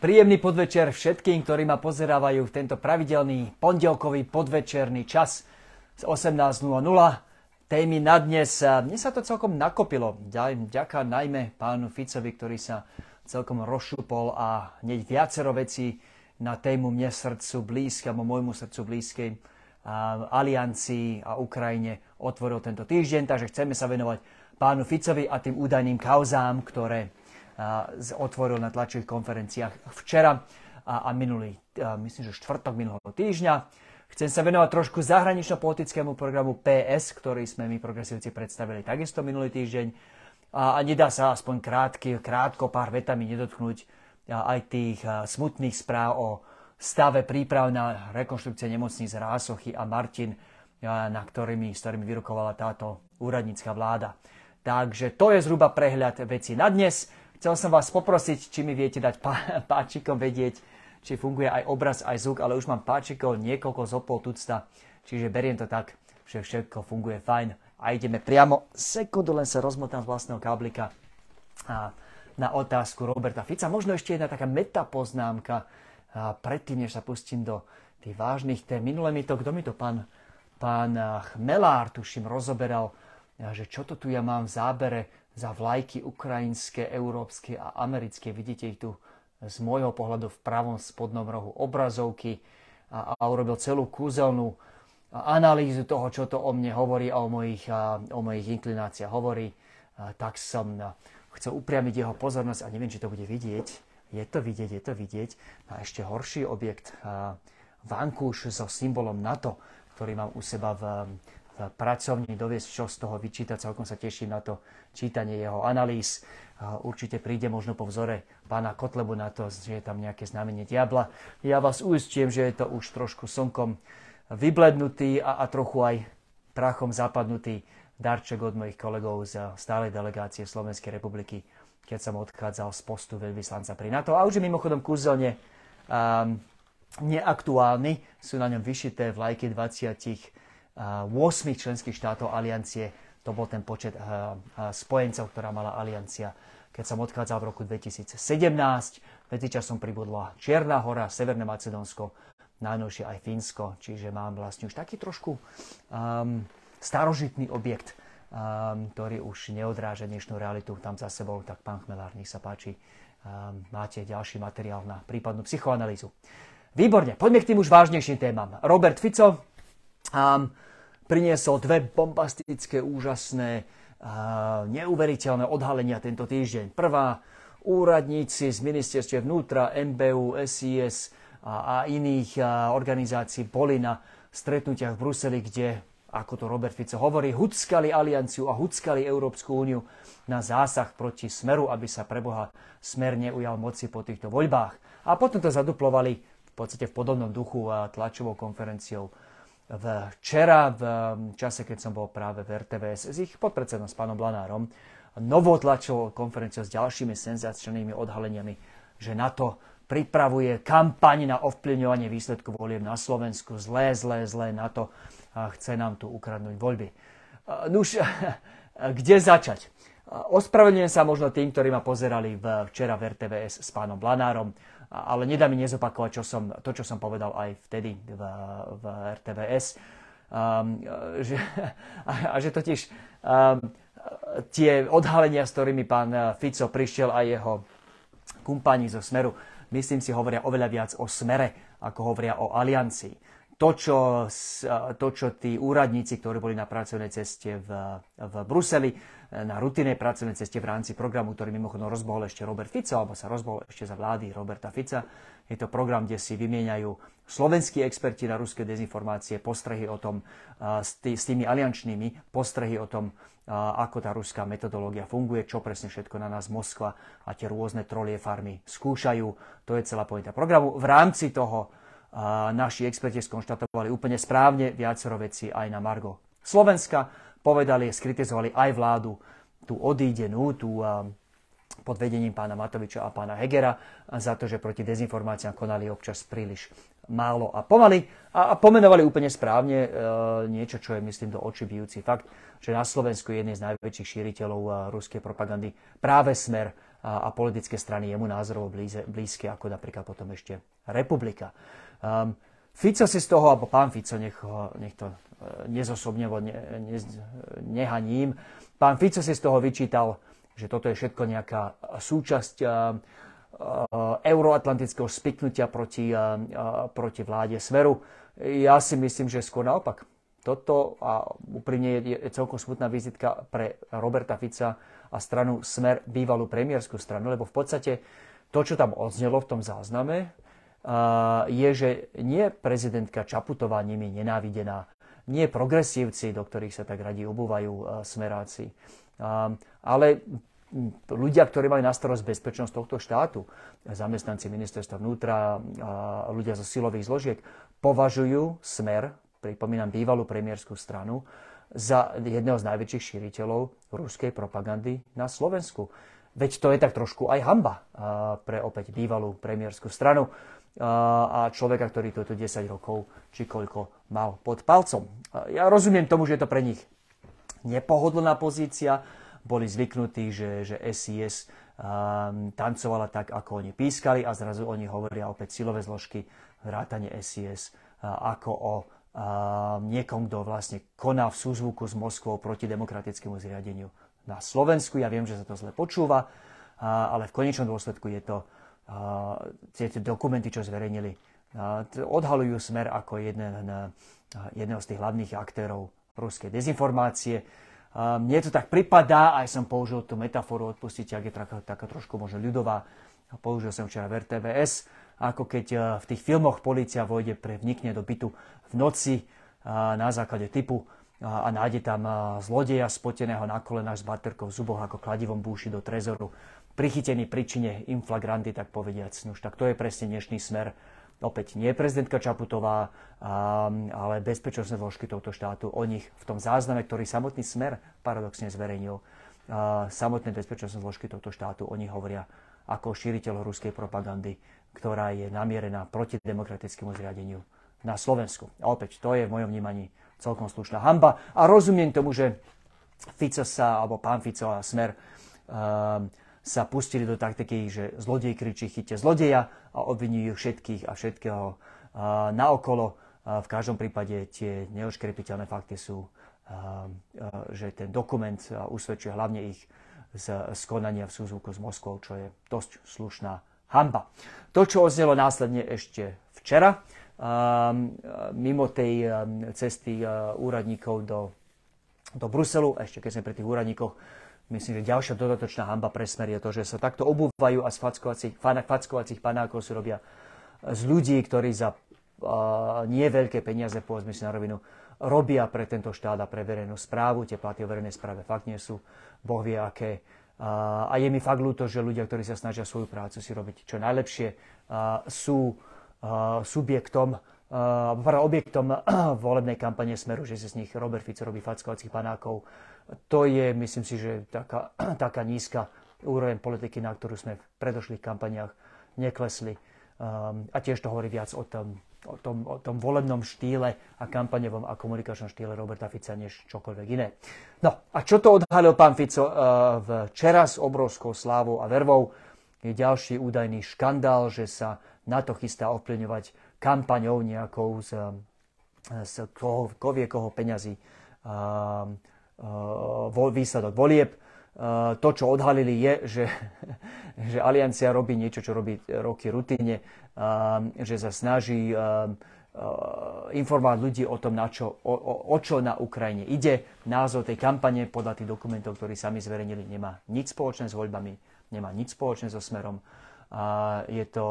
Príjemný podvečer všetkým, ktorí ma pozerávajú v tento pravidelný pondelkový podvečerný čas z 18.00. Témy na dnes. Mne sa to celkom nakopilo. Ďaká najmä pánu Ficovi, ktorý sa celkom rozšupol a hneď viacero vecí na tému mne srdcu blízke, alebo môjmu srdcu blízkej aliancii a Ukrajine otvoril tento týždeň, takže chceme sa venovať pánu Ficovi a tým údajným kauzám, ktoré otvoril na tlačových konferenciách včera a, minulý, myslím, že štvrtok minulého týždňa. Chcem sa venovať trošku zahranično-politickému programu PS, ktorý sme my progresívci predstavili takisto minulý týždeň. A, a nedá sa aspoň krátky, krátko, pár vetami nedotknúť aj tých smutných správ o stave príprav na rekonštrukcie nemocníc Rásochy a Martin, na ktorými, s ktorými vyrukovala táto úradnícka vláda. Takže to je zhruba prehľad veci na dnes. Chcel som vás poprosiť, či mi viete dať pá- páčikom vedieť, či funguje aj obraz, aj zvuk, ale už mám páčikov niekoľko zopol tucta, čiže beriem to tak, že všetko funguje fajn. A ideme priamo, sekundu len sa rozmotám z vlastného káblika a na otázku Roberta Fica. Možno ešte jedna taká metapoznámka a predtým, než sa pustím do tých vážnych tém. Minule mi to, kto mi to, pán, pán Chmelár, tuším, rozoberal, že čo to tu ja mám v zábere, za vlajky ukrajinské, európske a americké. Vidíte ich tu z môjho pohľadu v pravom spodnom rohu obrazovky a, a urobil celú kúzelnú analýzu toho, čo to o mne hovorí a o mojich, a, o mojich inklináciách hovorí. A, tak som a, chcel upriamiť jeho pozornosť a neviem, či to bude vidieť. Je to vidieť, je to vidieť. A ešte horší objekt, a, vankúš so symbolom NATO, ktorý mám u seba v, pracovní doviesť, čo z toho vyčítať. Celkom sa teším na to čítanie jeho analýz. Určite príde možno po vzore pána Kotlebu na to, že je tam nejaké znamenie diabla. Ja vás uistím, že je to už trošku slnkom vyblednutý a, a trochu aj prachom zapadnutý darček od mojich kolegov z stálej delegácie Slovenskej republiky, keď som odchádzal z postu veľvyslanca pri NATO. A už je mimochodom kúzelne um, neaktuálny. Sú na ňom vyšité vlajky 20 8 členských štátov aliancie. To bol ten počet eh, eh, spojencov, ktorá mala aliancia. Keď som odchádzal v roku 2017, medzičasom pribudla Čierna hora, Severné Macedónsko, najnovšie aj Fínsko, čiže mám vlastne už taký trošku um, starožitný objekt, um, ktorý už neodráža dnešnú realitu tam za sebou. Tak pán Chmelár, nech sa páči, um, máte ďalší materiál na prípadnú psychoanalýzu. Výborne, poďme k tým už vážnejším témam. Robert Fico, um, priniesol dve bombastické, úžasné, neuveriteľné odhalenia tento týždeň. Prvá, úradníci z ministerstve vnútra, MBU, SIS a, a iných a, organizácií boli na stretnutiach v Bruseli, kde, ako to Robert Fico hovorí, huckali alianciu a huckali Európsku úniu na zásah proti Smeru, aby sa preboha Smer neujal moci po týchto voľbách. A potom to zaduplovali v podstate v podobnom duchu a tlačovou konferenciou včera v čase, keď som bol práve v RTVS s ich podpredsedom, s pánom Blanárom, novou tlačovou konferenciou s ďalšími senzačnými odhaleniami, že na to pripravuje kampaň na ovplyvňovanie výsledku volieb na Slovensku. Zlé, zlé, zlé na to chce nám tu ukradnúť voľby. Nuž, kde začať? Ospravedlňujem sa možno tým, ktorí ma pozerali včera v RTVS s pánom Blanárom ale nedá mi nezopakovať čo som, to, čo som povedal aj vtedy v, v RTVS. Um, že, a, a že totiž um, tie odhalenia, s ktorými pán Fico prišiel a jeho kumpani zo Smeru, myslím si, hovoria oveľa viac o Smere, ako hovoria o aliancii to čo, to, čo tí úradníci, ktorí boli na pracovnej ceste v, v Bruseli, na rutinnej pracovnej ceste v rámci programu, ktorý mimochodom rozbohol ešte Robert Fico, alebo sa rozbohol ešte za vlády Roberta Fica. Je to program, kde si vymieňajú slovenskí experti na ruské dezinformácie postrehy o tom, s tými aliančnými postrehy o tom, ako tá ruská metodológia funguje, čo presne všetko na nás Moskva a tie rôzne trolie farmy skúšajú. To je celá pointa programu. V rámci toho naši experti skonštatovali úplne správne viacero vecí aj na Margo Slovenska povedali, skritizovali aj vládu, tú odídenú, tú pod vedením pána Matoviča a pána Hegera za to, že proti dezinformáciám konali občas príliš málo a pomaly a, pomenovali úplne správne e, niečo, čo je, myslím, do očí bijúci fakt, že na Slovensku je jedný z najväčších šíriteľov e, ruskej propagandy práve Smer a, politické strany jemu názorovo blízke, ako napríklad potom ešte Republika. Um, Fico si z toho, alebo pán Fico, nech, ho, nech to e, nezosobne, ne, ne, nehaním, pán Fico si z toho vyčítal, že toto je všetko nejaká súčasť uh, uh, euroatlantického spiknutia proti, proti vláde Smeru. Ja si myslím, že skôr naopak. Toto a úprimne je, je celkom smutná vizitka pre Roberta Fica a stranu Smer, bývalú premiérskú stranu, lebo v podstate to, čo tam odznelo v tom zázname, je, že nie prezidentka Čaputová nimi nenávidená, nie progresívci, do ktorých sa tak radi obúvajú smeráci, ale ľudia, ktorí majú na starosť bezpečnosť tohto štátu, zamestnanci ministerstva vnútra, ľudia zo silových zložiek, považujú smer pripomínam bývalú premiérskú stranu, za jedného z najväčších šíriteľov ruskej propagandy na Slovensku. Veď to je tak trošku aj hamba pre opäť bývalú premiérskú stranu a človeka, ktorý toto 10 rokov či koľko mal pod palcom. Ja rozumiem tomu, že je to pre nich nepohodlná pozícia. Boli zvyknutí, že, že SIS tancovala tak, ako oni pískali a zrazu oni hovoria opäť silové zložky vrátane SIS ako o niekom, kto vlastne koná v súzvuku s Moskvou proti demokratickému zriadeniu na Slovensku. Ja viem, že sa to zle počúva, ale v konečnom dôsledku je to tie dokumenty, čo zverejnili, odhalujú smer ako jeden, jedného z tých hlavných aktérov ruskej dezinformácie. Mne to tak pripadá, aj som použil tú metaforu, odpustite, ak je taká, taká trošku možno ľudová, použil som včera v RTVS, ako keď v tých filmoch policia vojde, pre, vnikne do bytu v noci na základe typu a nájde tam zlodeja spoteného na kolenách s baterkou v zuboch ako kladivom búši do trezoru. Prichytený príčine inflagranty, tak povediac. Už tak to je presne dnešný smer. Opäť nie prezidentka Čaputová, ale bezpečnostné zložky tohto štátu. O nich v tom zázname, ktorý samotný smer paradoxne zverejnil, samotné bezpečnostné zložky tohto štátu, oni hovoria ako šíriteľ ruskej propagandy ktorá je namierená proti demokratickému zriadeniu na Slovensku. A opäť, to je v mojom vnímaní celkom slušná hamba. A rozumiem tomu, že Fico sa, alebo pán Fico a Smer um, sa pustili do taktiky, že zlodej kričí chyte zlodeja a obvinujú všetkých a všetkého naokolo. V každom prípade tie neoškrepiteľné fakty sú, že ten dokument usvedčuje hlavne ich z, z konania v súzvuku s Moskvou, čo je dosť slušná hamba. To, čo oznelo následne ešte včera, mimo tej cesty úradníkov do, do Bruselu, ešte keď sme pri tých úradníkoch, myslím, že ďalšia dodatočná hamba pre smer je to, že sa takto obúvajú a z fackovacích, fackovacích panákov si robia z ľudí, ktorí za uh, nie veľké peniaze, povedzme si na rovinu, robia pre tento štát a pre verejnú správu. Tie platy o verejnej správe fakt nie sú boh vie aké a je mi fakt ľúto, že ľudia, ktorí sa snažia svoju prácu si robiť čo najlepšie, sú subjektom, pardon, objektom volebnej kampane Smeru, že si z nich Robert Fico robí fackovacích panákov. To je, myslím si, že taká, taká nízka úroveň politiky, na ktorú sme v predošlých kampaniách neklesli. A tiež to hovorí viac o tom, o tom, o tom volebnom štýle a kampaňovom a komunikačnom štýle Roberta Fica než čokoľvek iné. No a čo to odhalil pán Fico uh, včera s obrovskou slávou a vervou? Je ďalší údajný škandál, že sa na to chystá ovplyvňovať kampaňou nejakou z, z koho, kovie koho peňazí uh, výsledok volieb. Uh, to, čo odhalili, je, že, že Aliancia robí niečo, čo robí roky rutine, že sa snaží informovať ľudí o tom, na čo, o, o, o čo na Ukrajine ide. Názov tej kampane podľa tých dokumentov, ktorí sami zverejnili, nemá nič spoločné s voľbami, nemá nič spoločné so smerom. Je to,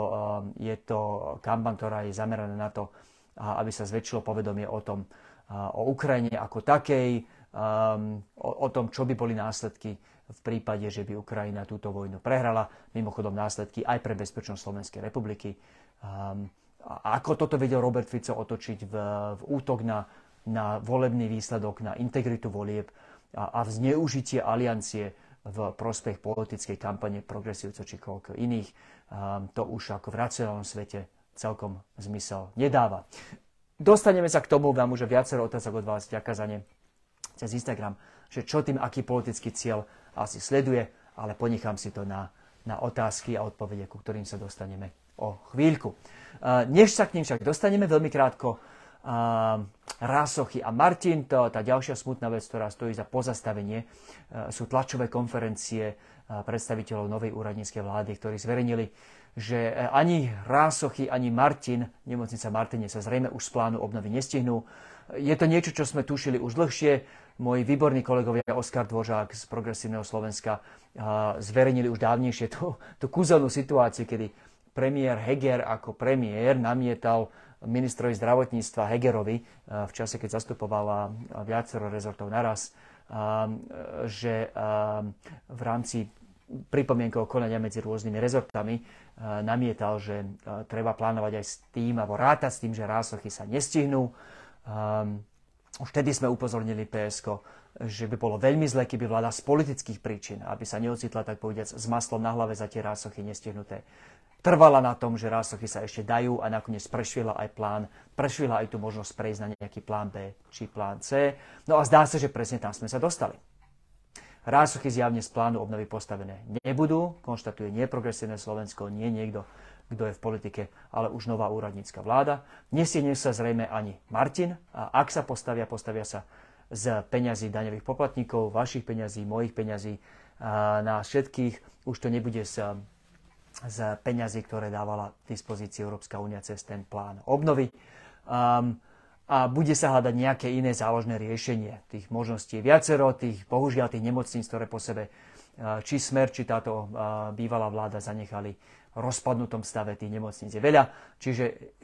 je to kampaň, ktorá je zameraná na to, aby sa zväčšilo povedomie o tom, o Ukrajine ako takej, o, o tom, čo by boli následky v prípade, že by Ukrajina túto vojnu prehrala. Mimochodom následky aj pre bezpečnosť Slovenskej republiky. Um, a ako toto vedel Robert Fico otočiť v, v útok na, na volebný výsledok, na integritu volieb a, a v zneužitie aliancie v prospech politickej kampane progresívcov či koľko iných, um, to už ako v racionálnom svete celkom zmysel nedáva. Dostaneme sa k tomu, vám už viacero otázok od vás, ďakujem za ne, cez Instagram, že čo tým, aký politický cieľ asi sleduje, ale ponechám si to na na otázky a odpovede, ku ktorým sa dostaneme o chvíľku. Než sa k ním však dostaneme veľmi krátko, Rásochy a Martin, to, tá ďalšia smutná vec, ktorá stojí za pozastavenie, sú tlačové konferencie predstaviteľov novej úradníckej vlády, ktorí zverejnili, že ani Rásochy, ani Martin, nemocnica Martine sa zrejme už z plánu obnovy nestihnú. Je to niečo, čo sme tušili už dlhšie. Moji výborní kolegovia Oskar Dvožák z Progresívneho Slovenska zverejnili už dávnejšie tú, tú kúzelnú situáciu, kedy premiér Heger ako premiér namietal ministrovi zdravotníctva Hegerovi v čase, keď zastupovala viacero rezortov naraz, že v rámci pripomienkového konania medzi rôznymi rezortami namietal, že treba plánovať aj s tým, alebo rátať s tým, že rásochy sa nestihnú. Už vtedy sme upozornili PSK, že by bolo veľmi zle, keby vláda z politických príčin, aby sa neocitla, tak povediac, s maslom na hlave za tie rásochy nestihnuté trvala na tom, že rásochy sa ešte dajú a nakoniec prešvila aj plán, prešvila aj tú možnosť prejsť na nejaký plán B či plán C. No a zdá sa, že presne tam sme sa dostali. Rásochy zjavne z plánu obnovy postavené nebudú, konštatuje nie progresívne Slovensko, nie niekto, kto je v politike, ale už nová úradnícka vláda. Nesienie sa zrejme ani Martin a ak sa postavia, postavia sa z peňazí daňových poplatníkov, vašich peňazí, mojich peňazí, na všetkých. Už to nebude z z peňazí, ktoré dávala k dispozícii Európska únia cez ten plán obnovy. Um, a bude sa hľadať nejaké iné záložné riešenie. Tých možností je viacero, tých, bohužiaľ tých nemocníc, ktoré po sebe či Smer, či táto bývalá vláda zanechali v rozpadnutom stave tých nemocníc je veľa. Čiže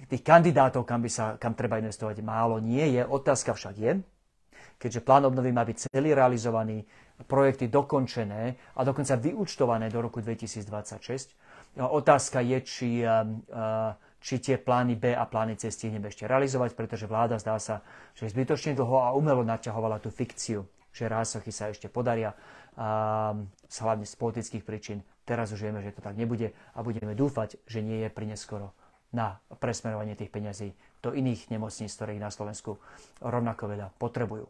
tých kandidátov, kam, by sa, kam treba investovať, málo nie je. Otázka však je, keďže plán obnovy má byť celý realizovaný, projekty dokončené a dokonca vyúčtované do roku 2026, No, otázka je, či, či tie plány B a plány C stihneme ešte realizovať, pretože vláda zdá sa, že zbytočne dlho a umelo naťahovala tú fikciu, že rásochy sa ešte podaria, hlavne z politických príčin. Teraz už vieme, že to tak nebude a budeme dúfať, že nie je prineskoro na presmerovanie tých peňazí do iných nemocníc, ktoré ich na Slovensku rovnako veľa potrebujú.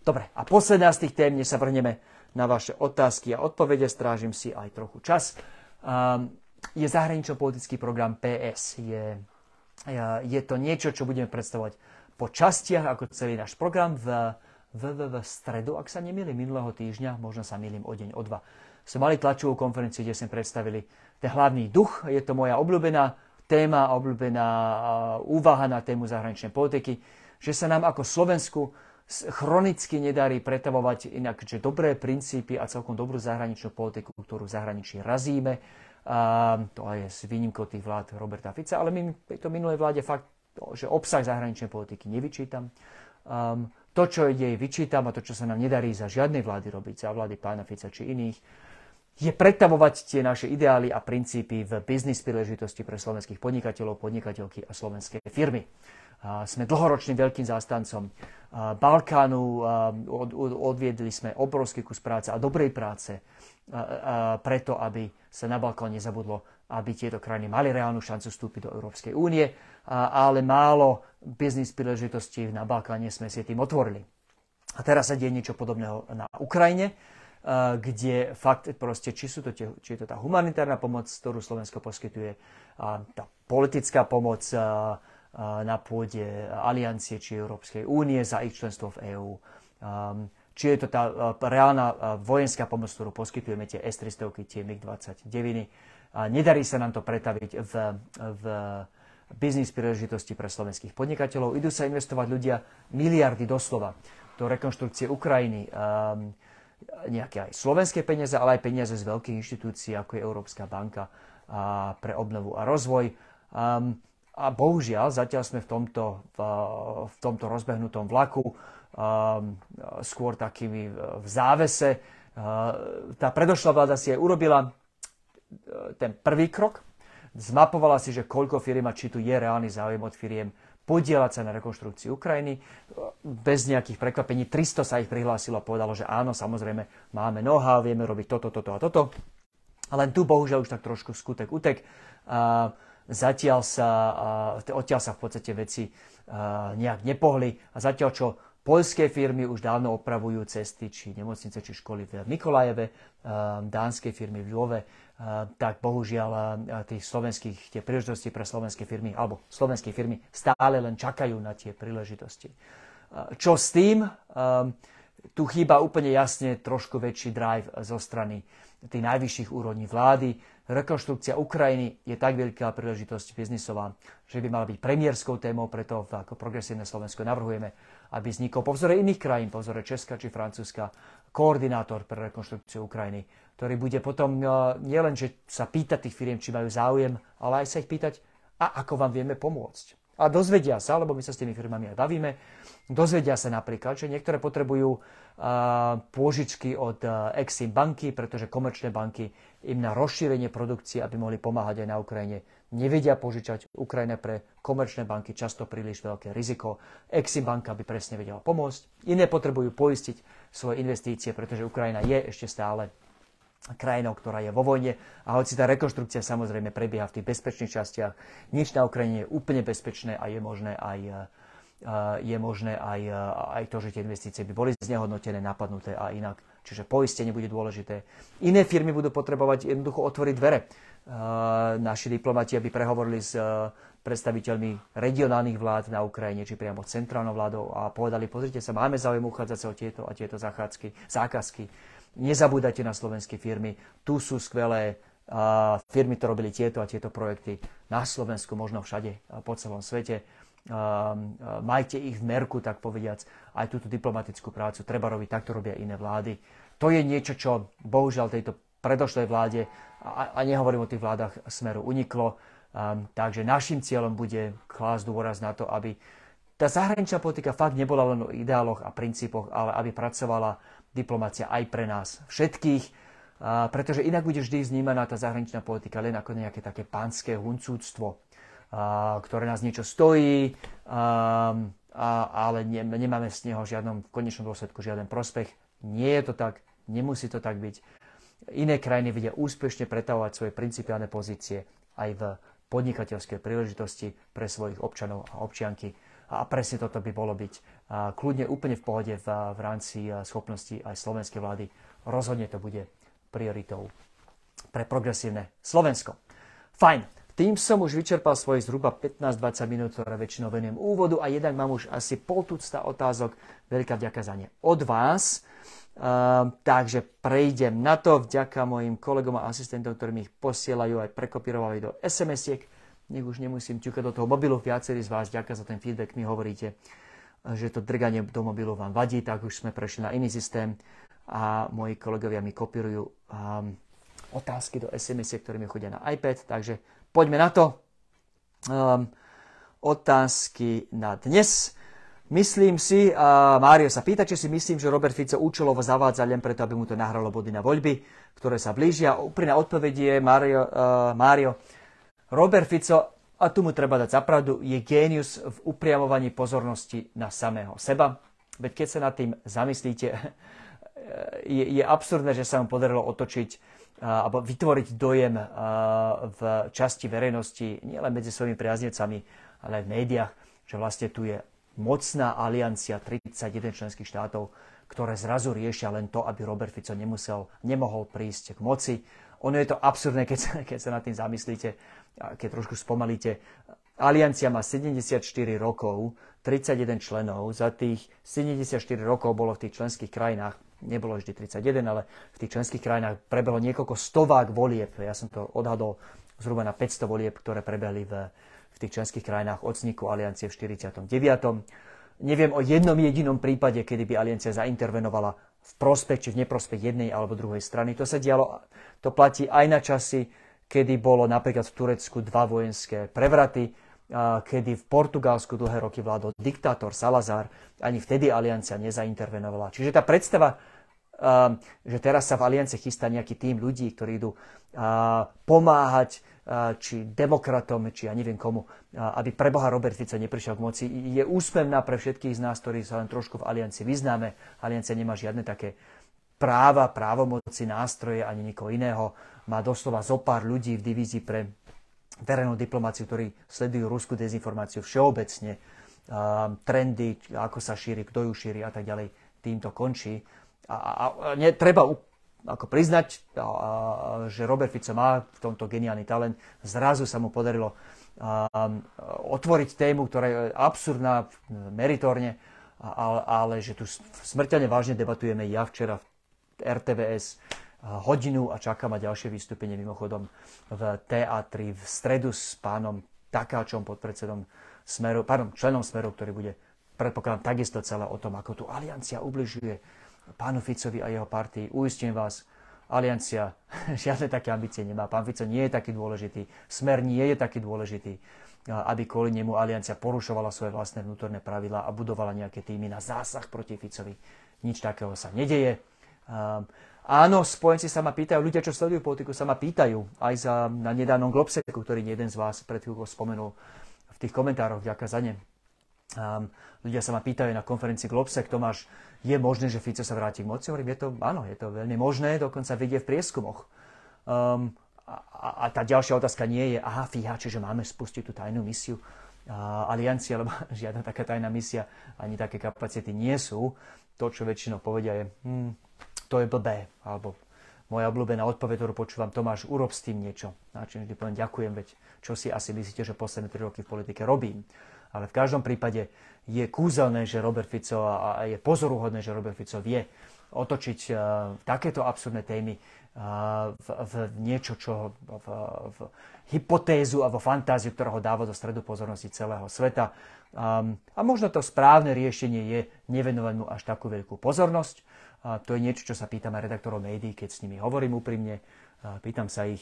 Dobre, a posledná z tých tém, než sa vrneme na vaše otázky a odpovede, strážim si aj trochu čas. Um, je zahranično-politický program PS. Je, je to niečo, čo budeme predstavovať po častiach, ako celý náš program v, v stredu, ak sa nemýlim, minulého týždňa, možno sa milím o deň, o dva. Sme mali tlačovú konferenciu, kde sme predstavili ten hlavný duch. Je to moja obľúbená téma, obľúbená úvaha na tému zahraničnej politiky, že sa nám ako Slovensku chronicky nedarí pretavovať inak, že dobré princípy a celkom dobrú zahraničnú politiku, ktorú v zahraničí razíme, a to aj je s výnimkou tých vlád Roberta Fica, ale my to minulej vláde fakt, že obsah zahraničnej politiky nevyčítam. Um, to, čo jej vyčítam a to, čo sa nám nedarí za žiadnej vlády robiť, za vlády pána Fica či iných, je pretavovať tie naše ideály a princípy v biznis príležitosti pre slovenských podnikateľov, podnikateľky a slovenské firmy. Sme dlhoročným veľkým zástancom Balkánu, od, odviedli sme obrovský kus práce a dobrej práce preto, aby sa na Balkán nezabudlo, aby tieto krajiny mali reálnu šancu vstúpiť do Európskej únie, ale málo biznis príležitostí na Balkáne sme si tým otvorili. A teraz sa deje niečo podobného na Ukrajine, kde fakt proste, či, sú to tie, či je to tá humanitárna pomoc, ktorú Slovensko poskytuje, tá politická pomoc na pôde Aliancie či Európskej únie za ich členstvo v EÚ či je to tá e, reálna e, vojenská pomoc, ktorú poskytujeme, tie S-300, tie MiG-29. Nedarí sa nám to pretaviť v, v biznis príležitosti pre slovenských podnikateľov. Idú sa investovať ľudia miliardy doslova do rekonštrukcie Ukrajiny. Um, nejaké aj slovenské peniaze, ale aj peniaze z veľkých inštitúcií, ako je Európska banka a pre obnovu a rozvoj. Um, a bohužiaľ, zatiaľ sme v tomto, v, v tomto rozbehnutom vlaku skôr takými v závese. Tá predošlá vláda si aj urobila e, ten prvý krok, zmapovala si, že koľko firiem a či tu je reálny záujem od firiem podielať sa na rekonštrukcii Ukrajiny. Bez nejakých prekvapení 300 sa ich prihlásilo a povedalo, že áno, samozrejme máme know-how, vieme robiť toto, toto a toto. A len tu bohužiaľ už tak trošku skutek utek. Zatiaľ sa, odtiaľ sa v podstate veci nejak nepohli a zatiaľ čo Poľské firmy už dávno opravujú cesty, či nemocnice, či školy v Mikolajeve, ehm, dánske firmy v Lvove tak bohužiaľ tých slovenských, tie príležitosti pre slovenské firmy, alebo slovenské firmy stále len čakajú na tie príležitosti. Čo s tým? Tu chýba úplne jasne trošku väčší drive zo strany tých najvyšších úrovní vlády. Rekonštrukcia Ukrajiny je tak veľká príležitosť biznisová, že by mala byť premiérskou témou, preto ako progresívne Slovensko navrhujeme, aby vznikol po vzore iných krajín, po vzore Česka či Francúzska, koordinátor pre rekonštrukciu Ukrajiny, ktorý bude potom e, nielen, že sa pýtať tých firiem, či majú záujem, ale aj sa ich pýtať, a ako vám vieme pomôcť. A dozvedia sa, lebo my sa s tými firmami aj bavíme, dozvedia sa napríklad, že niektoré potrebujú pôžičky od Exim banky, pretože komerčné banky im na rozšírenie produkcie, aby mohli pomáhať aj na Ukrajine, nevedia požičať. Ukrajina pre komerčné banky často príliš veľké riziko. Exim banka by presne vedela pomôcť. Iné potrebujú poistiť svoje investície, pretože Ukrajina je ešte stále krajinou, ktorá je vo vojne a hoci tá rekonštrukcia samozrejme prebieha v tých bezpečných častiach, nič na Ukrajine je úplne bezpečné a je možné aj, je možné aj, aj to, že tie investície by boli znehodnotené, napadnuté a inak. Čiže poistenie bude dôležité. Iné firmy budú potrebovať jednoducho otvoriť dvere. Naši diplomati, aby prehovorili s predstaviteľmi regionálnych vlád na Ukrajine, či priamo centrálnou vládou a povedali, pozrite sa, máme záujem uchádzať sa o tieto a tieto zákazky Nezabúdajte na slovenské firmy. Tu sú skvelé firmy, ktoré robili tieto a tieto projekty na Slovensku, možno všade po celom svete. Majte ich v merku, tak povediac. Aj túto diplomatickú prácu treba robiť, takto robia iné vlády. To je niečo, čo bohužiaľ tejto predošlej vláde, a, a nehovorím o tých vládach smeru, uniklo. Takže našim cieľom bude klásť dôraz na to, aby tá zahraničná politika fakt nebola len o ideáloch a princípoch, ale aby pracovala diplomácia aj pre nás všetkých, a pretože inak bude vždy vnímaná tá zahraničná politika len ako nejaké také pánske huncúctvo, ktoré nás niečo stojí, ale ne, nemáme z neho žiadnom, v konečnom dôsledku žiaden prospech. Nie je to tak, nemusí to tak byť. Iné krajiny vedia úspešne pretavovať svoje principiálne pozície aj v podnikateľskej príležitosti pre svojich občanov a občianky. A presne toto by bolo byť kľudne úplne v pohode v, v rámci schopnosti aj slovenskej vlády. Rozhodne to bude prioritou pre progresívne Slovensko. Fajn, tým som už vyčerpal svojich zhruba 15-20 minút, ktoré väčšinou venujem úvodu a jednak mám už asi pol tucta otázok. Veľká vďaka za ne od vás. Uh, takže prejdem na to vďaka mojim kolegom a asistentom, ktorí mi ich posielajú aj prekopírovali do SMS-iek nech už nemusím ťukať do toho mobilu. Viacerí z vás, ďakujem za ten feedback, mi hovoríte, že to drganie do mobilu vám vadí, tak už sme prešli na iný systém a moji kolegovia mi kopírujú um, otázky do SMS, ktoré mi chodia na iPad, takže poďme na to. Um, otázky na dnes. Myslím si, a Mário sa pýta, či si myslím, že Robert Fico účelovo zavádza len preto, aby mu to nahralo body na voľby, ktoré sa blížia. Úprimná odpoveď je, Mário, uh, Mário Robert Fico, a tu mu treba dať zapravdu, je génius v upriamovaní pozornosti na samého seba. Veď keď sa nad tým zamyslíte, je, je absurdné, že sa mu podarilo otočiť alebo vytvoriť dojem v časti verejnosti, nielen medzi svojimi priaznecami, ale aj v médiách, že vlastne tu je mocná aliancia 31 členských štátov, ktoré zrazu riešia len to, aby Robert Fico nemusel, nemohol prísť k moci. Ono je to absurdné, keď sa, keď sa nad tým zamyslíte keď trošku spomalíte, Aliancia má 74 rokov, 31 členov. Za tých 74 rokov bolo v tých členských krajinách, nebolo vždy 31, ale v tých členských krajinách prebehlo niekoľko stovák volieb. Ja som to odhadol zhruba na 500 volieb, ktoré prebehli v, v tých členských krajinách od vzniku Aliancie v 49. Neviem o jednom jedinom prípade, kedy by Aliancia zaintervenovala v prospech či v neprospech jednej alebo druhej strany. To sa dialo, to platí aj na časy kedy bolo napríklad v Turecku dva vojenské prevraty, kedy v Portugalsku dlhé roky vládol diktátor Salazar, ani vtedy aliancia nezaintervenovala. Čiže tá predstava, že teraz sa v aliancie chystá nejaký tým ľudí, ktorí idú pomáhať či demokratom, či ja neviem komu, aby preboha Robert Fico neprišiel k moci, je úspevná pre všetkých z nás, ktorí sa len trošku v aliancii vyznáme. Aliancia nemá žiadne také práva, právomoci, nástroje ani nikoho iného. Má doslova zo pár ľudí v divízii pre verejnú diplomáciu, ktorí sledujú ruskú dezinformáciu všeobecne, trendy, ako sa šíri, kto ju šíri a tak ďalej. Týmto končí. A, a, a ne, treba ako priznať, že Robert Fico má v tomto geniálny talent. Zrazu sa mu podarilo otvoriť tému, ktorá je absurdná meritorne, ale, ale že tu smrteľne vážne debatujeme ja včera v RTVS hodinu a čaká ma ďalšie vystúpenie mimochodom v teatri v stredu s pánom Takáčom, podpredsedom Smeru, pardon, členom Smeru, ktorý bude predpokladám takisto celé o tom, ako tu aliancia ubližuje pánu Ficovi a jeho partii. Uistím vás, aliancia žiadne také ambície nemá. Pán Fico nie je taký dôležitý, Smer nie je taký dôležitý, aby kvôli nemu aliancia porušovala svoje vlastné vnútorné pravidlá a budovala nejaké týmy na zásah proti Ficovi. Nič takého sa nedeje. Áno, spojenci sa ma pýtajú, ľudia, čo sledujú politiku, sa ma pýtajú aj za, na nedávnom Globseku, ktorý jeden z vás pred chvíľkou spomenul v tých komentároch, ďaká za ne. Um, ľudia sa ma pýtajú na konferencii Globsek, Tomáš, je možné, že Fico sa vráti k moci? Hovorím, je to, áno, je to veľmi možné, dokonca vidie v prieskumoch. Um, a, a tá ďalšia otázka nie je, aha, fíha, čiže máme spustiť tú tajnú misiu aliancie, lebo žiadna taká tajná misia, ani také kapacity nie sú. To, čo väčšinou povedia je, hm, to je blbé, alebo moja obľúbená odpoveď, ktorú počúvam, Tomáš, urob s tým niečo. Na čím vždy poviem, ďakujem, veď čo si asi myslíte, že posledné 3 roky v politike robím. Ale v každom prípade je kúzelné, že Robert Fico a je pozoruhodné, že Robert Fico vie otočiť uh, takéto absurdné témy uh, v, v niečo, čo v, v hypotézu a vo fantáziu, ktorá ho dáva do stredu pozornosti celého sveta. Um, a možno to správne riešenie je nevenovať mu až takú veľkú pozornosť. To je niečo, čo sa pýtam aj redaktorov médií, keď s nimi hovorím úprimne. Pýtam sa ich,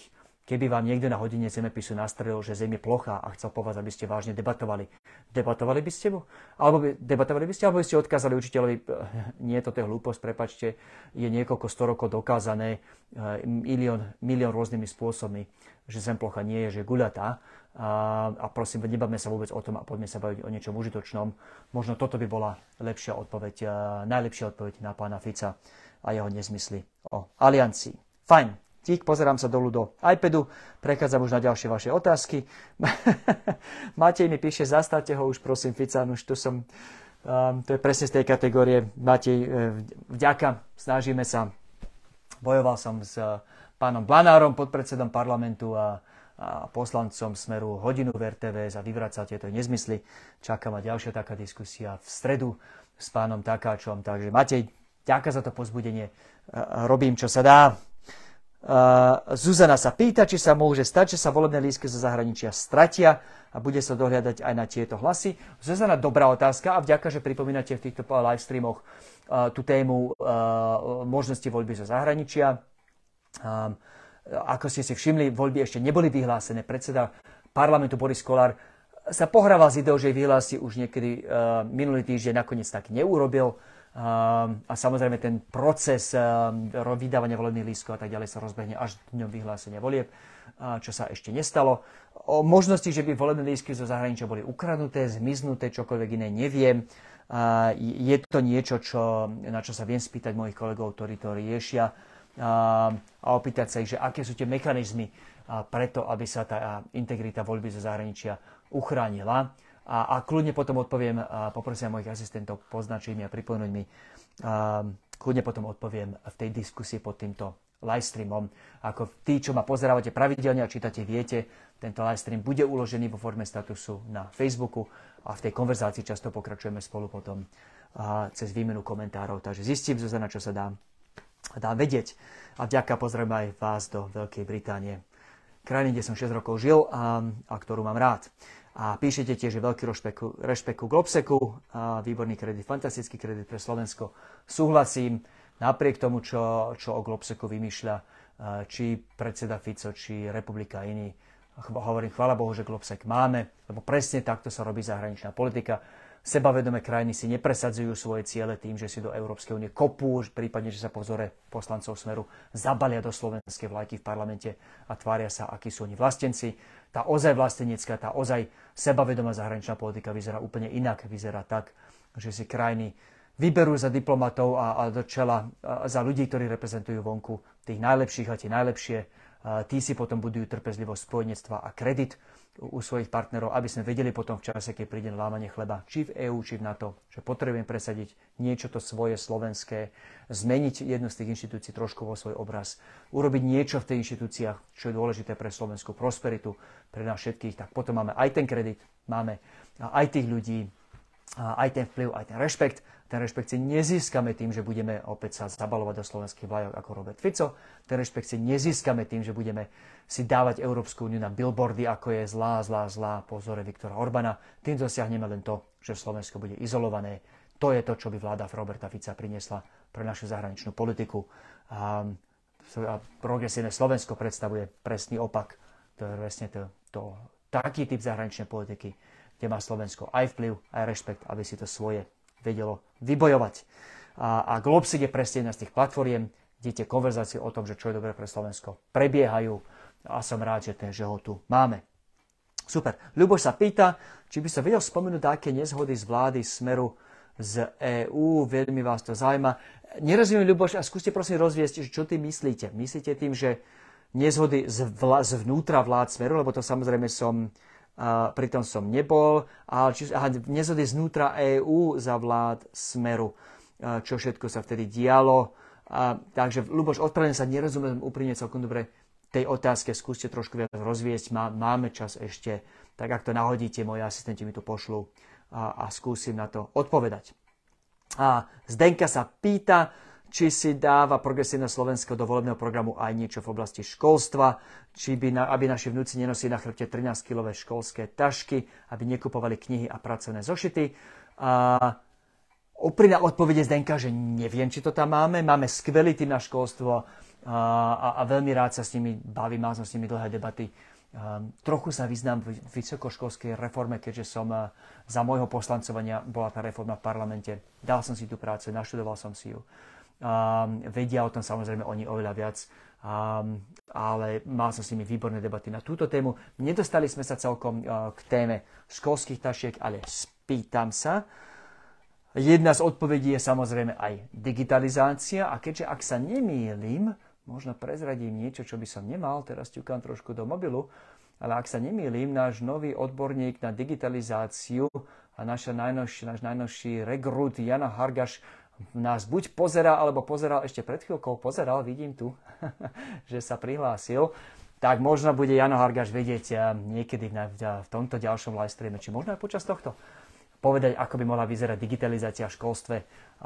Keby vám niekto na hodine zemepisu nastrelil, že Zem je plochá a chcel po vás, aby ste vážne debatovali, debatovali by ste mu? Alebo by, debatovali by ste, alebo by ste odkázali učiteľovi, nie, toto je hlúposť, prepačte, je niekoľko sto rokov dokázané eh, milión, milión rôznymi spôsobmi, že Zem plocha nie je, že guľatá. A, a prosím, nebavme sa vôbec o tom a poďme sa baviť o niečom užitočnom. Možno toto by bola lepšia odpoveď, eh, najlepšia odpoveď na pána Fica a jeho nezmysly o aliancii. Fajn, Tík, pozerám sa dolu do iPadu, prechádzam už na ďalšie vaše otázky. Matej mi píše, zastavte ho už prosím, Fican, už tu som, um, to je presne z tej kategórie. Matej, e, vďaka, snažíme sa. Bojoval som s uh, pánom Blanárom, podpredsedom parlamentu a, a poslancom Smeru hodinu v RTVS a vyvracať tieto nezmysly. Čaká ma ďalšia taká diskusia v stredu s pánom Takáčom. Takže Matej, ďakujem za to pozbudenie. Robím, čo sa dá. Uh, Zuzana sa pýta, či sa môže stať, že sa volebné lístky zo zahraničia stratia a bude sa dohľadať aj na tieto hlasy. Zuzana, dobrá otázka a vďaka, že pripomínate v týchto live streamoch uh, tú tému možnosti voľby zo zahraničia. Ako ste si všimli, voľby ešte neboli vyhlásené. Predseda parlamentu Boris Kolár sa pohrával s ideou, že vyhlási už niekedy minulý týždeň, nakoniec tak neurobil. Ehm, a samozrejme ten proces ehm, vydávania volebných lístkov a tak ďalej sa rozbehne až dňom vyhlásenia volieb, čo sa ešte nestalo. O možnosti, že by volebné lístky zo zahraničia boli ukradnuté, zmiznuté, čokoľvek iné, neviem. Je to niečo, čo, na čo sa viem spýtať mojich kolegov, ktorí to riešia a opýtať sa ich, že aké sú tie mechanizmy preto, aby sa tá integrita voľby zo zahraničia uchránila a, a kľudne potom odpoviem, a poprosím mojich asistentov poznačiť mi a pripomenúť mi, a kľudne potom odpoviem v tej diskusii pod týmto live streamom. Ako tí, čo ma pozerávate pravidelne a čítate, viete, tento live stream bude uložený vo forme statusu na Facebooku a v tej konverzácii často pokračujeme spolu potom a cez výmenu komentárov. Takže zistím, Zuzana, čo sa dá, dá vedieť. A vďaka pozdravím aj vás do Veľkej Británie. Krajiny, kde som 6 rokov žil a, a ktorú mám rád. A píšete tiež, veľký rešpekt, rešpekt ku Globseku, a výborný kredit, fantastický kredit pre Slovensko. Súhlasím, napriek tomu, čo, čo o Globseku vymýšľa, či predseda Fico, či republika iný. Hovorím, chvála Bohu, že Globsek máme, lebo presne takto sa robí zahraničná politika sebavedomé krajiny si nepresadzujú svoje ciele tým, že si do Európskej únie kopú, prípadne, že sa po vzore poslancov Smeru zabalia do slovenskej vlajky v parlamente a tvária sa, akí sú oni vlastenci. Tá ozaj vlastenecká, tá ozaj sebavedomá zahraničná politika vyzerá úplne inak. Vyzerá tak, že si krajiny vyberú za diplomatov a, a do čela a za ľudí, ktorí reprezentujú vonku tých najlepších a tie najlepšie tí si potom budujú trpezlivosť spojenectva a kredit u svojich partnerov, aby sme vedeli potom v čase, keď príde lámanie chleba, či v EÚ, či v NATO, že potrebujem presadiť niečo to svoje slovenské, zmeniť jednu z tých inštitúcií trošku vo svoj obraz, urobiť niečo v tých inštitúciách, čo je dôležité pre slovenskú prosperitu, pre nás všetkých, tak potom máme aj ten kredit, máme aj tých ľudí, aj ten vplyv, aj ten rešpekt. Ten rešpekt si nezískame tým, že budeme opäť sa zabalovať do slovenských vlajok ako Robert Fico. Ten rešpekt si nezískame tým, že budeme si dávať Európsku úniu na billboardy, ako je zlá, zlá, zlá po vzore Viktora Orbána. Tým dosiahneme len to, že Slovensko bude izolované. To je to, čo by vláda Roberta Fica priniesla pre našu zahraničnú politiku. A, progresívne Slovensko predstavuje presný opak. To je presne to, to, taký typ zahraničnej politiky, kde má Slovensko aj vplyv, aj rešpekt, aby si to svoje vedelo vybojovať. A, a Globsig je presne jedna z tých platformiem, kde tie konverzácie o tom, že čo je dobré pre Slovensko, prebiehajú a som rád, že, ten, že ho tu máme. Super. Ľuboš sa pýta, či by sa vedel spomenúť aké nezhody z vlády Smeru z EÚ, veľmi vás to zaujíma. Nerozumiem, Ľuboš, a skúste prosím rozviesť, čo ty myslíte. Myslíte tým, že nezhody z vla, zvnútra vlád Smeru, lebo to samozrejme som pritom som nebol, ale či, aha, nezhody znútra EÚ za vlád Smeru, čo všetko sa vtedy dialo. A, takže, Luboš, odpravene sa nerozumiem úprimne celkom dobre tej otázke, skúste trošku viac rozviesť, Má, máme čas ešte, tak ak to nahodíte, moji asistenti mi to pošlú a, a skúsim na to odpovedať. A Zdenka sa pýta, či si dáva progresívne Slovensko do volebného programu aj niečo v oblasti školstva, či by na, aby naši vnúci nenosili na chrbte 13-kilové školské tašky, aby nekupovali knihy a pracovné zošity. A úprimná odpovede Zdenka, že neviem, či to tam máme. Máme skvelý tým na školstvo a, a, a veľmi rád sa s nimi bavím, som s nimi dlhé debaty. Um, trochu sa vyznám v vysokoškolskej reforme, keďže som uh, za môjho poslancovania bola tá reforma v parlamente. Dal som si tú prácu, naštudoval som si ju. Um, vedia o tom samozrejme oni oveľa viac, um, ale mal som s nimi výborné debaty na túto tému. Nedostali sme sa celkom uh, k téme školských tašiek, ale spýtam sa. Jedna z odpovedí je samozrejme aj digitalizácia a keďže ak sa nemýlim, možno prezradím niečo, čo by som nemal, teraz ťukám trošku do mobilu, ale ak sa nemýlim, náš nový odborník na digitalizáciu a naša najnovší, náš najnovší rekrút Jana Hargaš nás buď pozeral, alebo pozeral ešte pred chvíľkou, pozeral, vidím tu, že sa prihlásil, tak možno bude Jano Hargaš vedieť eh, niekedy v tomto ďalšom live streame, či možno aj počas tohto povedať, ako by mohla vyzerať digitalizácia v školstve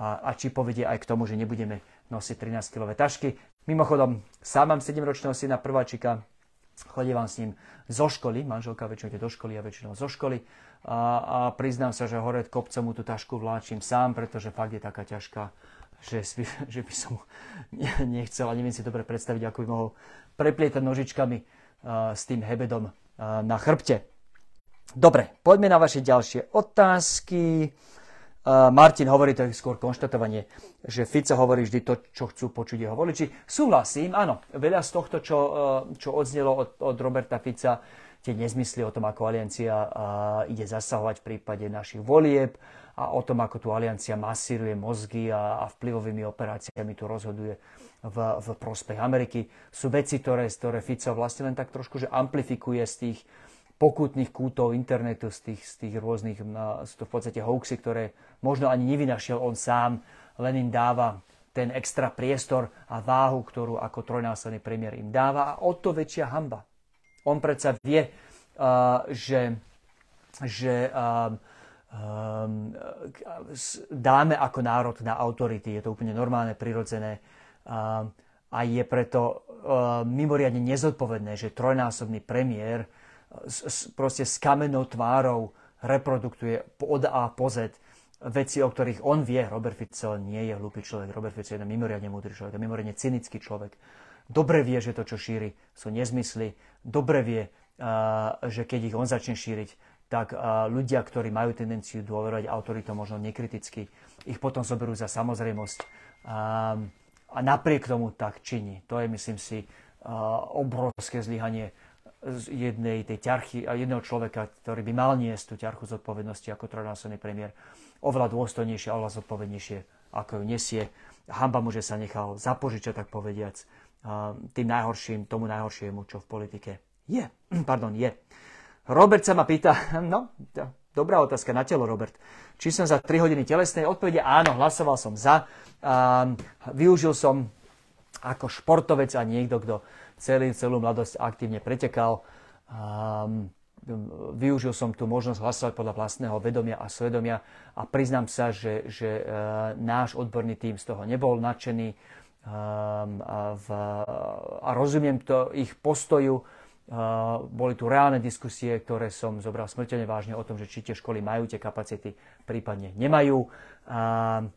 a, a či povedie aj k tomu, že nebudeme nosiť 13-kilové tašky. Mimochodom, sám mám 7-ročného syna prváčika, chodívam s ním zo školy, manželka väčšinou ide do školy a väčšinou zo školy a, a priznám sa, že hore kopcom mu tú tašku vláčim sám, pretože fakt je taká ťažká, že, že by som nechcel a neviem si dobre predstaviť, ako by mohol preplietať nožičkami s tým hebedom na chrbte. Dobre, poďme na vaše ďalšie otázky. Martin hovorí, to je skôr konštatovanie, že Fico hovorí vždy to, čo chcú počuť jeho voliči. Súhlasím, áno, veľa z tohto, čo, uh, čo odznelo od, od Roberta Fica, tie nezmysly o tom, ako aliancia ide zasahovať v prípade našich volieb a o tom, ako tu aliancia masíruje mozgy a, a vplyvovými operáciami tu rozhoduje v, v prospech Ameriky. Sú veci, ktoré, ktoré Fico vlastne len tak trošku že amplifikuje z tých pokutných kútov internetu, z tých, z tých rôznych, z to v podstate hoaxy, ktoré možno ani nevynašiel on sám, len im dáva ten extra priestor a váhu, ktorú ako trojnásobný premiér im dáva a o to väčšia hamba on predsa vie, uh, že, že uh, um, dáme ako národ na autority. Je to úplne normálne, prirodzené. Uh, a je preto uh, mimoriadne nezodpovedné, že trojnásobný premiér s, proste s kamennou tvárou reproduktuje od A po Z veci, o ktorých on vie. Robert Fico nie je hlupý človek. Robert Fico je jeden mimoriadne múdry človek, mimoriadne cynický človek dobre vie, že to, čo šíri, sú nezmysly, dobre vie, že keď ich on začne šíriť, tak ľudia, ktorí majú tendenciu dôverovať autoritom možno nekriticky, ich potom zoberú za samozrejmosť a napriek tomu tak činí. To je, myslím si, obrovské zlyhanie jednej tej ťarchy a jedného človeka, ktorý by mal niesť tú ťarchu zodpovednosti ako trojnásobný premiér, oveľa dôstojnejšie, oveľa zodpovednejšie, ako ju nesie. Hamba mu, že sa nechal zapožičať, tak povediac tým najhorším, tomu najhoršiemu, čo v politike je. Pardon, je. Robert sa ma pýta, no, dobrá otázka na telo, Robert. Či som za 3 hodiny telesnej odpovede? Áno, hlasoval som za. Využil som ako športovec a niekto, kto celý, celú mladosť aktívne pretekal. Um, využil som tú možnosť hlasovať podľa vlastného vedomia a svedomia a priznám sa, že, že uh, náš odborný tým z toho nebol nadšený a, v, a rozumiem to ich postoju. Boli tu reálne diskusie, ktoré som zobral smrteľne vážne o tom, že či tie školy majú tie kapacity, prípadne nemajú. Uh,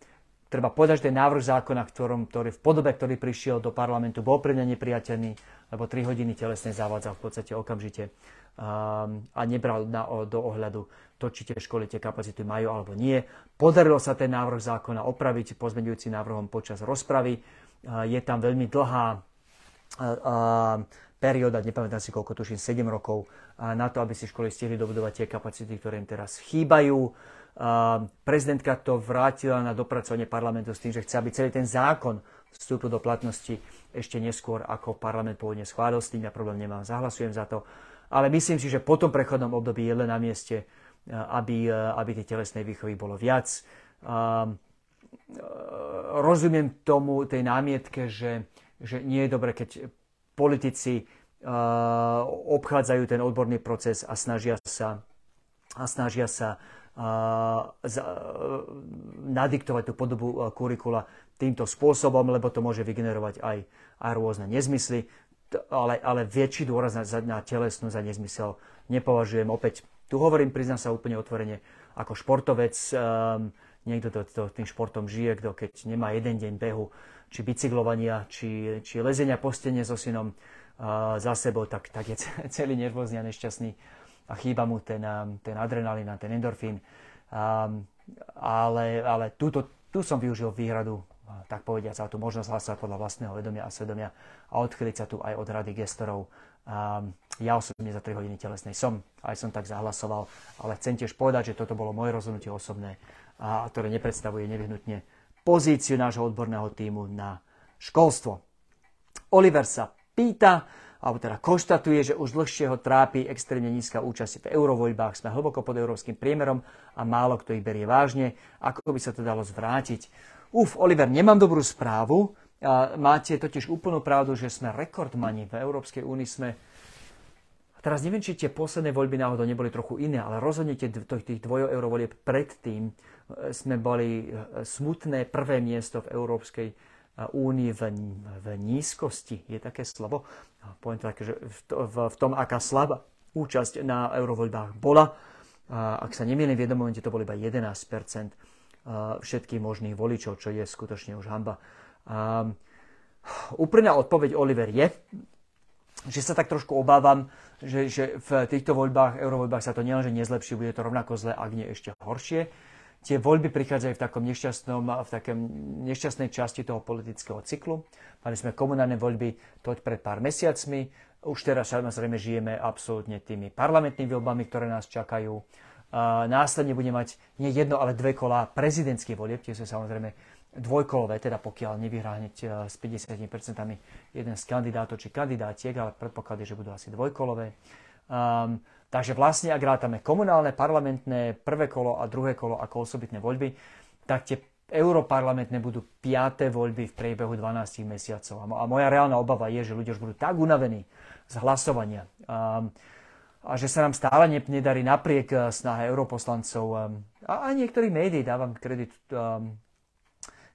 treba povedať, že ten návrh zákona, ktorom, ktorý v podobe, ktorý prišiel do parlamentu, bol pre mňa nepriateľný, lebo 3 hodiny telesne zavádzal v podstate okamžite um, a nebral na, o, do ohľadu to, či tie školy tie kapacity majú alebo nie. Podarilo sa ten návrh zákona opraviť pozmeňujúci návrhom počas rozpravy. Uh, je tam veľmi dlhá uh, perióda, nepamätám si koľko, tuším 7 rokov, na to, aby si školy stihli dobudovať tie kapacity, ktoré im teraz chýbajú. Prezidentka to vrátila na dopracovanie parlamentu s tým, že chce, aby celý ten zákon vstúpil do platnosti ešte neskôr, ako parlament pôvodne schválil. S tým ja problém nemám, zahlasujem za to. Ale myslím si, že po tom prechodnom období je len na mieste, aby, aby tej telesnej výchovy bolo viac. Rozumiem tomu, tej námietke, že, že nie je dobre, keď politici obchádzajú ten odborný proces a snažia sa, a snažia sa nadiktovať tú podobu kurikula týmto spôsobom, lebo to môže vygenerovať aj, aj rôzne nezmysly. Ale, ale väčší dôraz na, na telesnú za nezmysel nepovažujem. Opäť, tu hovorím, priznám sa úplne otvorene, ako športovec, um, niekto to, to, tým športom žije, kto keď nemá jeden deň behu, či bicyklovania, či, či lezenia po stene so synom uh, za sebou, tak, tak je celý nervózny a nešťastný a chýba mu ten, um, ten adrenalín a ten endorfín. Um, ale ale túto, tu som využil výhradu, tak povediať, za tú možnosť hlasovať podľa vlastného vedomia a svedomia a odchyliť sa tu aj od rady gestorov. Um, ja osobne za 3 hodiny telesnej som, aj som tak zahlasoval, ale chcem tiež povedať, že toto bolo moje rozhodnutie osobné, a, ktoré nepredstavuje nevyhnutne pozíciu nášho odborného týmu na školstvo. Oliver sa pýta, alebo teda konštatuje, že už dlhšie ho trápi extrémne nízka účasť v eurovoľbách. Sme hlboko pod európskym priemerom a málo kto ich berie vážne. Ako by sa to dalo zvrátiť? Uf, Oliver, nemám dobrú správu. Máte totiž úplnú pravdu, že sme rekordmani. V Európskej únii sme Teraz neviem, či tie posledné voľby náhodou neboli trochu iné, ale rozhodne tie, tých dvojoeurovolieb predtým e, sme boli e, smutné prvé miesto v Európskej únii v, v nízkosti, je také slovo, poviem to také, že v, v, v tom, aká slabá účasť na eurovoľbách bola. Ak sa nemýlim, v jednom momente to bolo iba 11% všetkých možných voličov, čo je skutočne už hamba. Úprimná odpoveď Oliver je, že sa tak trošku obávam, že, že v týchto voľbách, eurovoľbách sa to nielenže nezlepší, bude to rovnako zle, ak nie ešte horšie tie voľby prichádzajú v takom nešťastnom, v takom nešťastnej časti toho politického cyklu. Mali sme komunálne voľby toť pred pár mesiacmi. Už teraz samozrejme žijeme absolútne tými parlamentnými voľbami, ktoré nás čakajú. A následne bude mať nie jedno, ale dve kolá prezidentských volieb, tie sú samozrejme dvojkolové, teda pokiaľ nevyhrá hneď e, s 50% jeden z kandidátov či kandidátiek, ale predpoklad je, že budú asi dvojkolové. Um, Takže vlastne, ak rátame komunálne, parlamentné, prvé kolo a druhé kolo ako osobitné voľby, tak tie europarlamentné budú piaté voľby v priebehu 12 mesiacov. A moja reálna obava je, že ľudia už budú tak unavení z hlasovania a, a že sa nám stále nedarí napriek eh, snahe europoslancov a, a niektorých médií, dávam kredit um,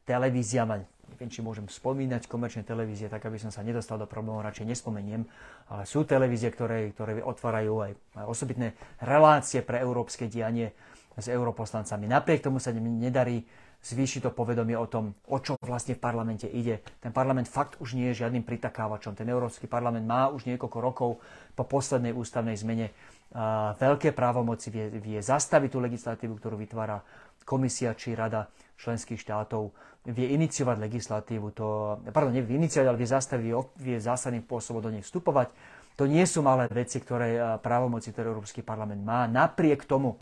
televíziám neviem, či môžem spomínať komerčné televízie, tak aby som sa nedostal do problémov, radšej nespomeniem, ale sú televízie, ktoré, ktoré otvárajú aj, osobitné relácie pre európske dianie s europoslancami. Napriek tomu sa nedarí zvýšiť to povedomie o tom, o čo vlastne v parlamente ide. Ten parlament fakt už nie je žiadnym pritakávačom. Ten Európsky parlament má už niekoľko rokov po poslednej ústavnej zmene uh, veľké právomoci, vie, vie zastaviť tú legislatívu, ktorú vytvára komisia či rada členských štátov vie iniciovať legislatívu, to, pardon, nevie iniciovať, ale vie zastaviť, vie zásadným spôsobom do nej vstupovať. To nie sú malé veci, ktoré právomoci, ktoré Európsky parlament má. Napriek tomu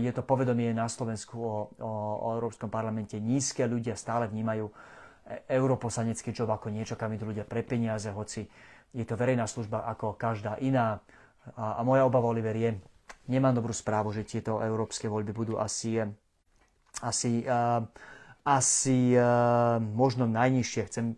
je to povedomie na Slovensku o, o, o Európskom parlamente nízke. Ľudia stále vnímajú europoslanecký job ako niečo, kam idú ľudia pre peniaze, hoci je to verejná služba ako každá iná. A, a moja obava, Oliver, je, nemám dobrú správu, že tieto európske voľby budú asi, asi, uh, asi uh, možno najnižšie. Chcem,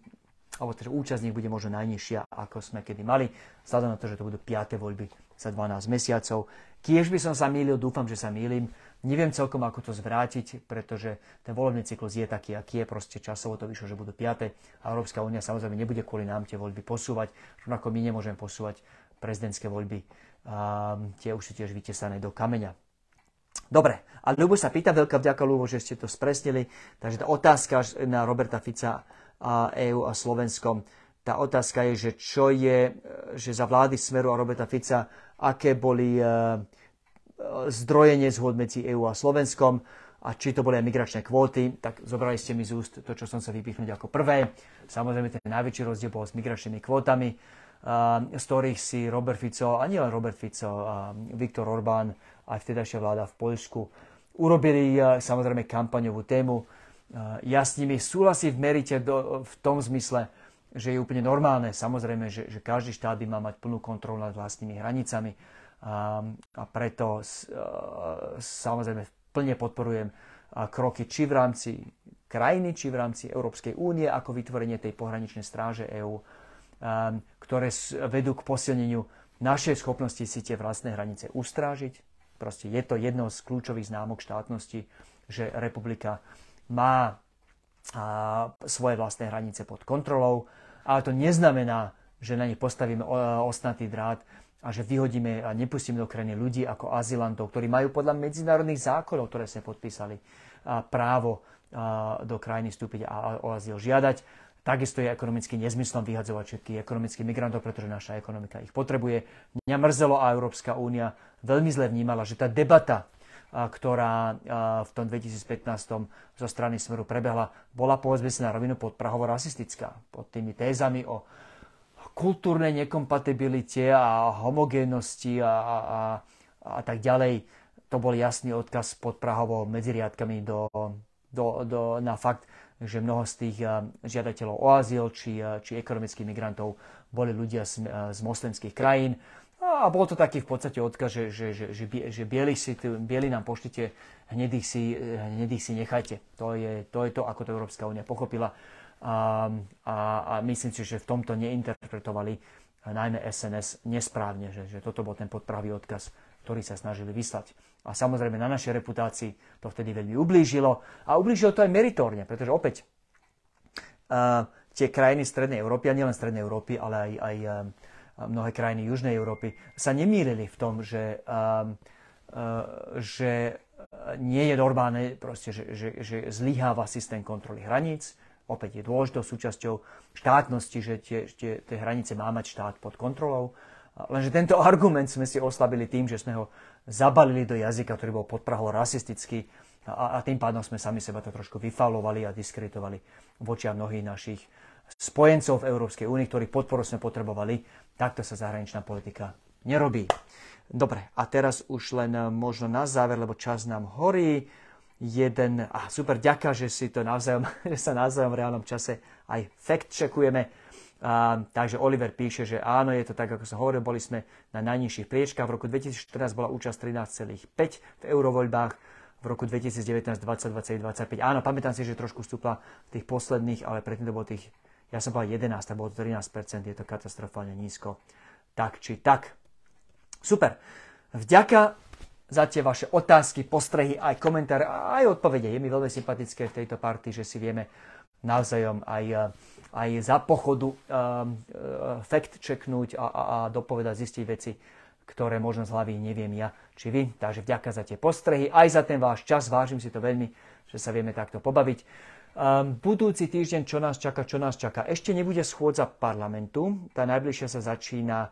alebo teda účasť nich bude možno najnižšia, ako sme kedy mali, vzhľadom na to, že to budú 5. voľby za 12 mesiacov. Kiež by som sa mýlil, dúfam, že sa mýlim. Neviem celkom, ako to zvrátiť, pretože ten volebný cyklus je taký, aký je. Proste časovo to vyšlo, že budú 5. A Európska únia samozrejme nebude kvôli nám tie voľby posúvať, rovnako my nemôžeme posúvať prezidentské voľby. A tie už sú tiež vytesané do kameňa. Dobre, a Ľubo sa pýta, veľká vďaka Ľubo, že ste to spresnili. Takže tá otázka na Roberta Fica a EU a Slovenskom, tá otázka je, že čo je, že za vlády Smeru a Roberta Fica, aké boli uh, zdroje nezhod medzi EÚ a Slovenskom a či to boli aj migračné kvóty, tak zobrali ste mi z úst to, čo som sa vypichnúť ako prvé. Samozrejme, ten najväčší rozdiel bol s migračnými kvótami, z ktorých si Robert Fico, a nielen Robert Fico, a Viktor Orbán, aj vtedajšia vláda v Poľsku, urobili samozrejme kampaňovú tému. Ja s nimi súhlasím v merite do, v tom zmysle, že je úplne normálne, samozrejme, že, že každý štát by mal mať plnú kontrolu nad vlastnými hranicami a, a preto samozrejme plne podporujem kroky či v rámci krajiny, či v rámci Európskej únie, ako vytvorenie tej pohraničnej stráže EÚ, ktoré vedú k posilneniu našej schopnosti si tie vlastné hranice ustrážiť. Proste je to jedno z kľúčových známok štátnosti, že republika má svoje vlastné hranice pod kontrolou, ale to neznamená, že na ne postavíme osnatý drát a že vyhodíme a nepustíme do krajiny ľudí ako azylantov, ktorí majú podľa medzinárodných zákonov, ktoré sme podpísali, právo do krajiny vstúpiť a o azyl žiadať. Takisto je ekonomicky nezmyslom vyhadzovať všetkých ekonomických migrantov, pretože naša ekonomika ich potrebuje. Mňa mrzelo a Európska únia veľmi zle vnímala, že tá debata, ktorá v tom 2015 zo strany Smeru prebehla, bola povedzme si na rovinu podprahovo rasistická. Pod tými tézami o kultúrnej nekompatibilite a homogénnosti a, a, a tak ďalej. To bol jasný odkaz pod Prahovou medzi riadkami do, do, do, na fakt, že mnoho z tých žiadateľov o azyl či, či ekonomických migrantov boli ľudia z, z moslimských krajín. A bol to taký v podstate odkaz, že, že, že, že, že bieli, si, bieli nám poštite, hnedých si, hnedých si nechajte. To je, to je to, ako to Európska únia pochopila a, a, a myslím si, že v tomto neinterpretovali najmä SNS nesprávne, že, že toto bol ten podpravý odkaz, ktorý sa snažili vyslať. A samozrejme na našej reputácii to vtedy veľmi ublížilo a ublížilo to aj meritorne, pretože opäť uh, tie krajiny Strednej Európy, a nielen Strednej Európy, ale aj, aj uh, mnohé krajiny Južnej Európy sa nemýlili v tom, že, uh, uh, že nie je normálne, proste, že, že, že zlyháva systém kontroly hraníc, opäť je dôležitou súčasťou štátnosti, že tie, tie, tie hranice má mať štát pod kontrolou. Lenže tento argument sme si oslabili tým, že sme ho zabalili do jazyka, ktorý bol podprahol rasistický a, a tým pádom sme sami seba to trošku vyfalovali a diskreditovali v očiach mnohých našich spojencov v Európskej únii, ktorých podporu sme potrebovali. Takto sa zahraničná politika nerobí. Dobre, a teraz už len možno na záver, lebo čas nám horí jeden, a super, ďaká, že si to navzájom, že sa navzájom v reálnom čase aj fact checkujeme. A, takže Oliver píše, že áno, je to tak, ako som hovoril, boli sme na najnižších priečkách. V roku 2014 bola účasť 13,5 v eurovoľbách, v roku 2019 20, 25. Áno, pamätám si, že trošku stúpla v tých posledných, ale predtým to bolo tých, ja som povedal 11, tak bolo to 13%, je to katastrofálne nízko. Tak či tak. Super. Vďaka za tie vaše otázky, postrehy, aj komentáre, aj odpovede. Je mi veľmi sympatické v tejto partii, že si vieme navzájom aj, eh, aj za pochodu um, uh, fact checknúť a, a, a dopovedať, zistiť veci, ktoré možno z hlavy neviem ja či vy. Takže vďaka za tie postrehy, aj za ten váš čas, vážim si to veľmi, že sa vieme takto pobaviť. Um, budúci týždeň, čo nás čaká, čo nás čaká. Ešte nebude schôdza parlamentu, tá najbližšia sa začína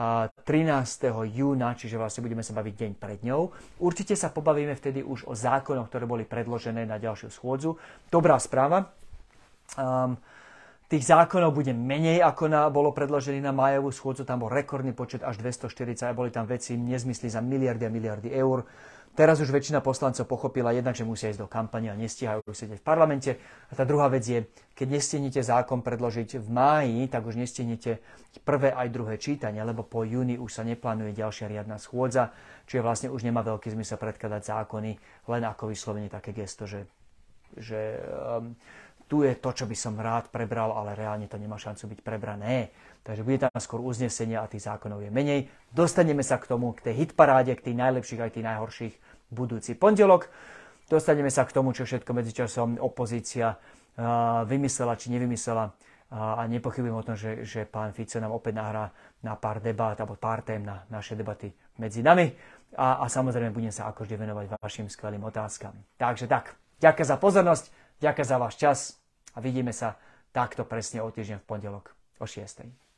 13. júna, čiže vlastne budeme sa baviť deň pred ňou. Určite sa pobavíme vtedy už o zákonoch, ktoré boli predložené na ďalšiu schôdzu. Dobrá správa. Um, tých zákonov bude menej, ako na, bolo predložený na majovú schôdzu. Tam bol rekordný počet až 240 a boli tam veci nezmysly za miliardy a miliardy eur. Teraz už väčšina poslancov pochopila jednak, že musia ísť do kampane a nestíhajú sedieť v parlamente. A tá druhá vec je, keď nestihnete zákon predložiť v máji, tak už nestihnete prvé aj druhé čítanie, lebo po júni už sa neplánuje ďalšia riadna schôdza, čiže vlastne už nemá veľký zmysel predkladať zákony, len ako vyslovene také gesto, že, že um, tu je to, čo by som rád prebral, ale reálne to nemá šancu byť prebrané. Takže bude tam skôr uznesenie a tých zákonov je menej. Dostaneme sa k tomu, k tej hitparáde, k tých najlepších aj tých najhorších budúci pondelok. Dostaneme sa k tomu, čo všetko medzičasom opozícia vymyslela či nevymyslela. A nepochybujem o tom, že, že pán Fico nám opäť nahrá na pár debát alebo pár tém na naše debaty medzi nami. A, a samozrejme budem sa ako vždy venovať vašim skvelým otázkam. Takže tak, ďakujem za pozornosť, ďakujem za váš čas a vidíme sa takto presne o týždeň v pondelok o 6.